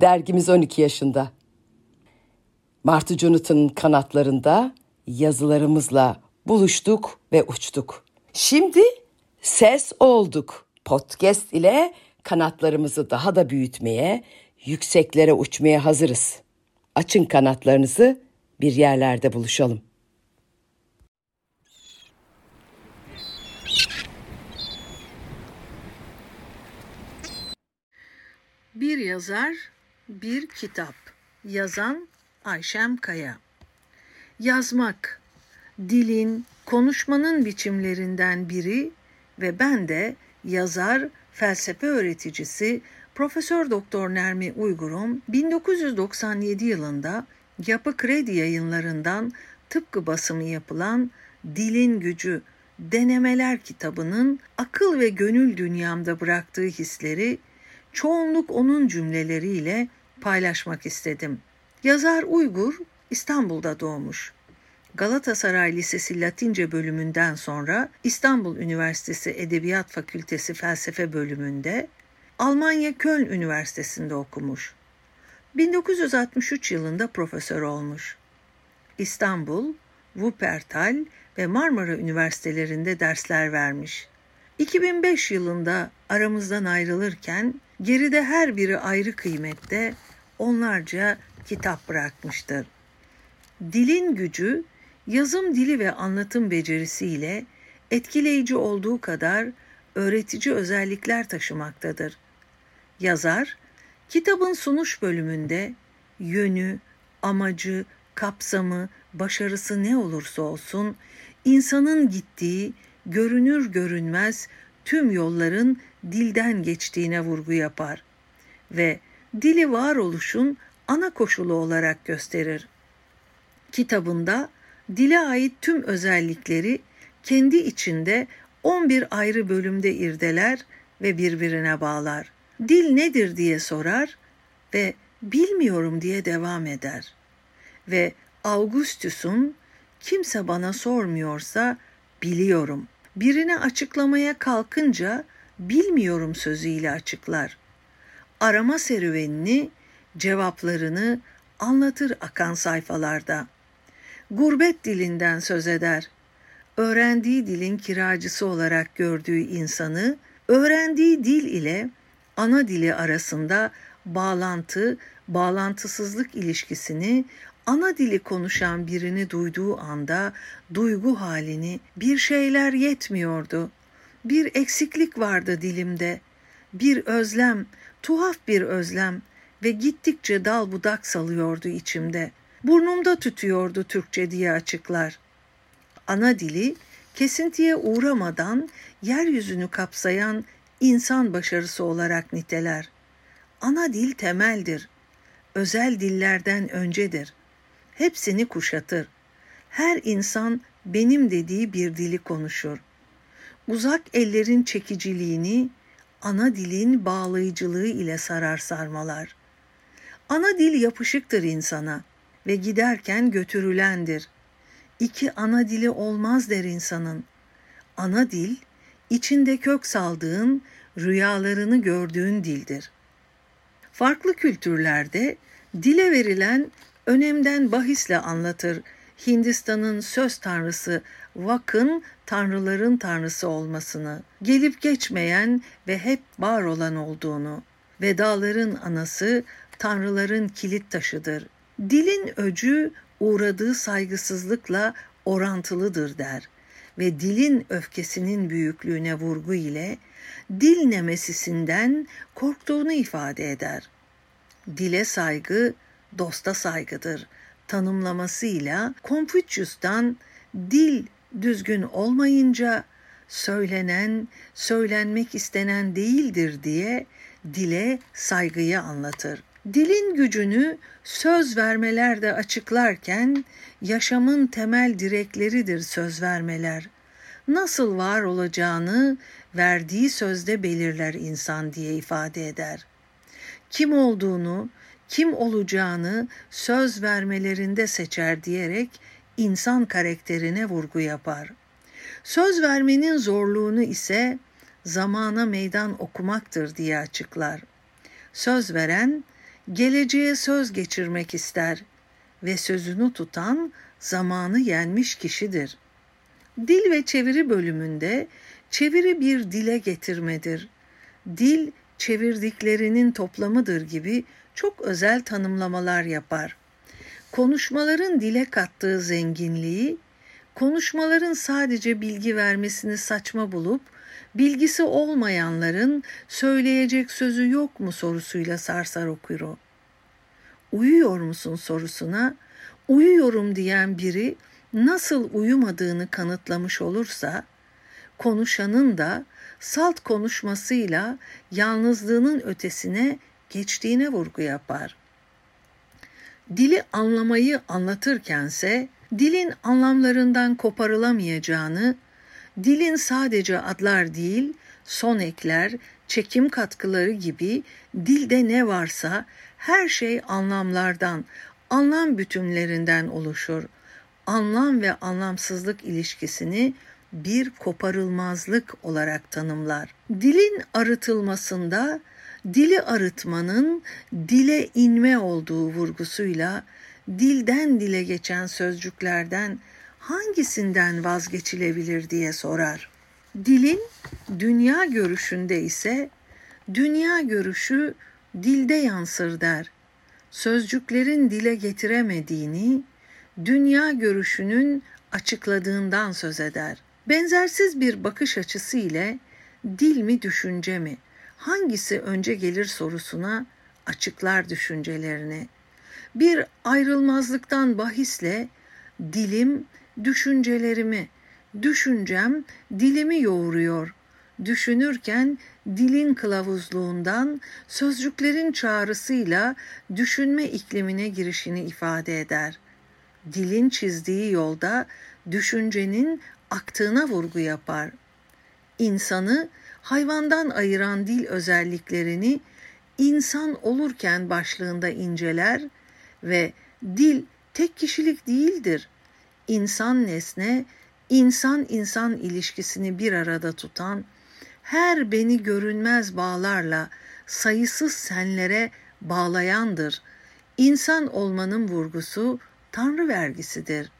Dergimiz 12 yaşında. Martı Jonathan'ın kanatlarında yazılarımızla buluştuk ve uçtuk. Şimdi ses olduk. Podcast ile kanatlarımızı daha da büyütmeye, yükseklere uçmaya hazırız. Açın kanatlarınızı, bir yerlerde buluşalım. Bir yazar, bir kitap. Yazan Ayşem Kaya. Yazmak, dilin, konuşmanın biçimlerinden biri ve ben de yazar, felsefe öğreticisi Profesör Doktor Nermi Uygur'un 1997 yılında Yapı Kredi yayınlarından tıpkı basımı yapılan Dilin Gücü Denemeler kitabının akıl ve gönül dünyamda bıraktığı hisleri çoğunluk onun cümleleriyle paylaşmak istedim. Yazar Uygur İstanbul'da doğmuş. Galatasaray Lisesi Latince bölümünden sonra İstanbul Üniversitesi Edebiyat Fakültesi Felsefe bölümünde, Almanya Köln Üniversitesi'nde okumuş. 1963 yılında profesör olmuş. İstanbul, Wuppertal ve Marmara Üniversitelerinde dersler vermiş. 2005 yılında aramızdan ayrılırken geride her biri ayrı kıymette onlarca kitap bırakmıştır. Dilin gücü yazım dili ve anlatım becerisiyle etkileyici olduğu kadar öğretici özellikler taşımaktadır. Yazar, kitabın sunuş bölümünde yönü, amacı, kapsamı, başarısı ne olursa olsun insanın gittiği görünür görünmez tüm yolların dilden geçtiğine vurgu yapar ve dili varoluşun ana koşulu olarak gösterir. Kitabında dile ait tüm özellikleri kendi içinde 11 ayrı bölümde irdeler ve birbirine bağlar. Dil nedir diye sorar ve bilmiyorum diye devam eder. Ve Augustus'un kimse bana sormuyorsa biliyorum. Birine açıklamaya kalkınca bilmiyorum sözüyle açıklar. Arama serüvenini, cevaplarını anlatır akan sayfalarda. Gurbet dilinden söz eder. Öğrendiği dilin kiracısı olarak gördüğü insanı, öğrendiği dil ile ana dili arasında bağlantı, bağlantısızlık ilişkisini ana dili konuşan birini duyduğu anda duygu halini bir şeyler yetmiyordu. Bir eksiklik vardı dilimde. Bir özlem, tuhaf bir özlem ve gittikçe dal budak salıyordu içimde. Burnumda tütüyordu Türkçe diye açıklar. Ana dili kesintiye uğramadan yeryüzünü kapsayan insan başarısı olarak niteler. Ana dil temeldir. Özel dillerden öncedir. Hepsini kuşatır. Her insan benim dediği bir dili konuşur. Uzak ellerin çekiciliğini ana dilin bağlayıcılığı ile sarar sarmalar. Ana dil yapışıktır insana ve giderken götürülendir. İki ana dili olmaz der insanın. Ana dil, içinde kök saldığın, rüyalarını gördüğün dildir. Farklı kültürlerde dile verilen önemden bahisle anlatır Hindistan'ın söz tanrısı Vak'ın tanrıların tanrısı olmasını, gelip geçmeyen ve hep var olan olduğunu, vedaların anası tanrıların kilit taşıdır. Dilin öcü uğradığı saygısızlıkla orantılıdır der ve dilin öfkesinin büyüklüğüne vurgu ile dil nemesisinden korktuğunu ifade eder. Dile saygı dosta saygıdır tanımlamasıyla Confucius'tan dil düzgün olmayınca söylenen, söylenmek istenen değildir diye dile saygıyı anlatır. Dilin gücünü söz vermelerde açıklarken yaşamın temel direkleridir söz vermeler. Nasıl var olacağını verdiği sözde belirler insan diye ifade eder. Kim olduğunu, kim olacağını söz vermelerinde seçer diyerek insan karakterine vurgu yapar. Söz vermenin zorluğunu ise zamana meydan okumaktır diye açıklar. Söz veren geleceğe söz geçirmek ister ve sözünü tutan zamanı yenmiş kişidir. Dil ve çeviri bölümünde çeviri bir dile getirmedir. Dil çevirdiklerinin toplamıdır gibi çok özel tanımlamalar yapar. Konuşmaların dile kattığı zenginliği, konuşmaların sadece bilgi vermesini saçma bulup bilgisi olmayanların söyleyecek sözü yok mu sorusuyla sarsar okuru. Uyuyor musun sorusuna uyuyorum diyen biri nasıl uyumadığını kanıtlamış olursa konuşanın da salt konuşmasıyla yalnızlığının ötesine geçtiğine vurgu yapar. Dili anlamayı anlatırkense dilin anlamlarından koparılamayacağını, dilin sadece adlar değil, son ekler, çekim katkıları gibi dilde ne varsa her şey anlamlardan, anlam bütünlerinden oluşur. Anlam ve anlamsızlık ilişkisini bir koparılmazlık olarak tanımlar. Dilin arıtılmasında dili arıtmanın dile inme olduğu vurgusuyla dilden dile geçen sözcüklerden hangisinden vazgeçilebilir diye sorar. Dilin dünya görüşünde ise dünya görüşü dilde yansır der. Sözcüklerin dile getiremediğini dünya görüşünün açıkladığından söz eder. Benzersiz bir bakış açısı ile dil mi düşünce mi hangisi önce gelir sorusuna açıklar düşüncelerini. Bir ayrılmazlıktan bahisle dilim düşüncelerimi, düşüncem dilimi yoğuruyor. Düşünürken dilin kılavuzluğundan, sözcüklerin çağrısıyla düşünme iklimine girişini ifade eder. Dilin çizdiği yolda düşüncenin aktığına vurgu yapar. İnsanı hayvandan ayıran dil özelliklerini insan olurken başlığında inceler ve dil tek kişilik değildir. İnsan nesne, insan insan ilişkisini bir arada tutan, her beni görünmez bağlarla sayısız senlere bağlayandır. İnsan olmanın vurgusu Tanrı vergisidir.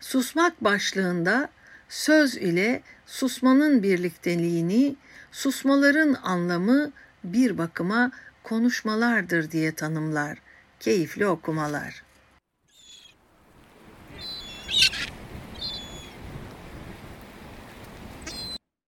Susmak başlığında söz ile susmanın birlikteliğini, susmaların anlamı bir bakıma konuşmalardır diye tanımlar. Keyifli okumalar.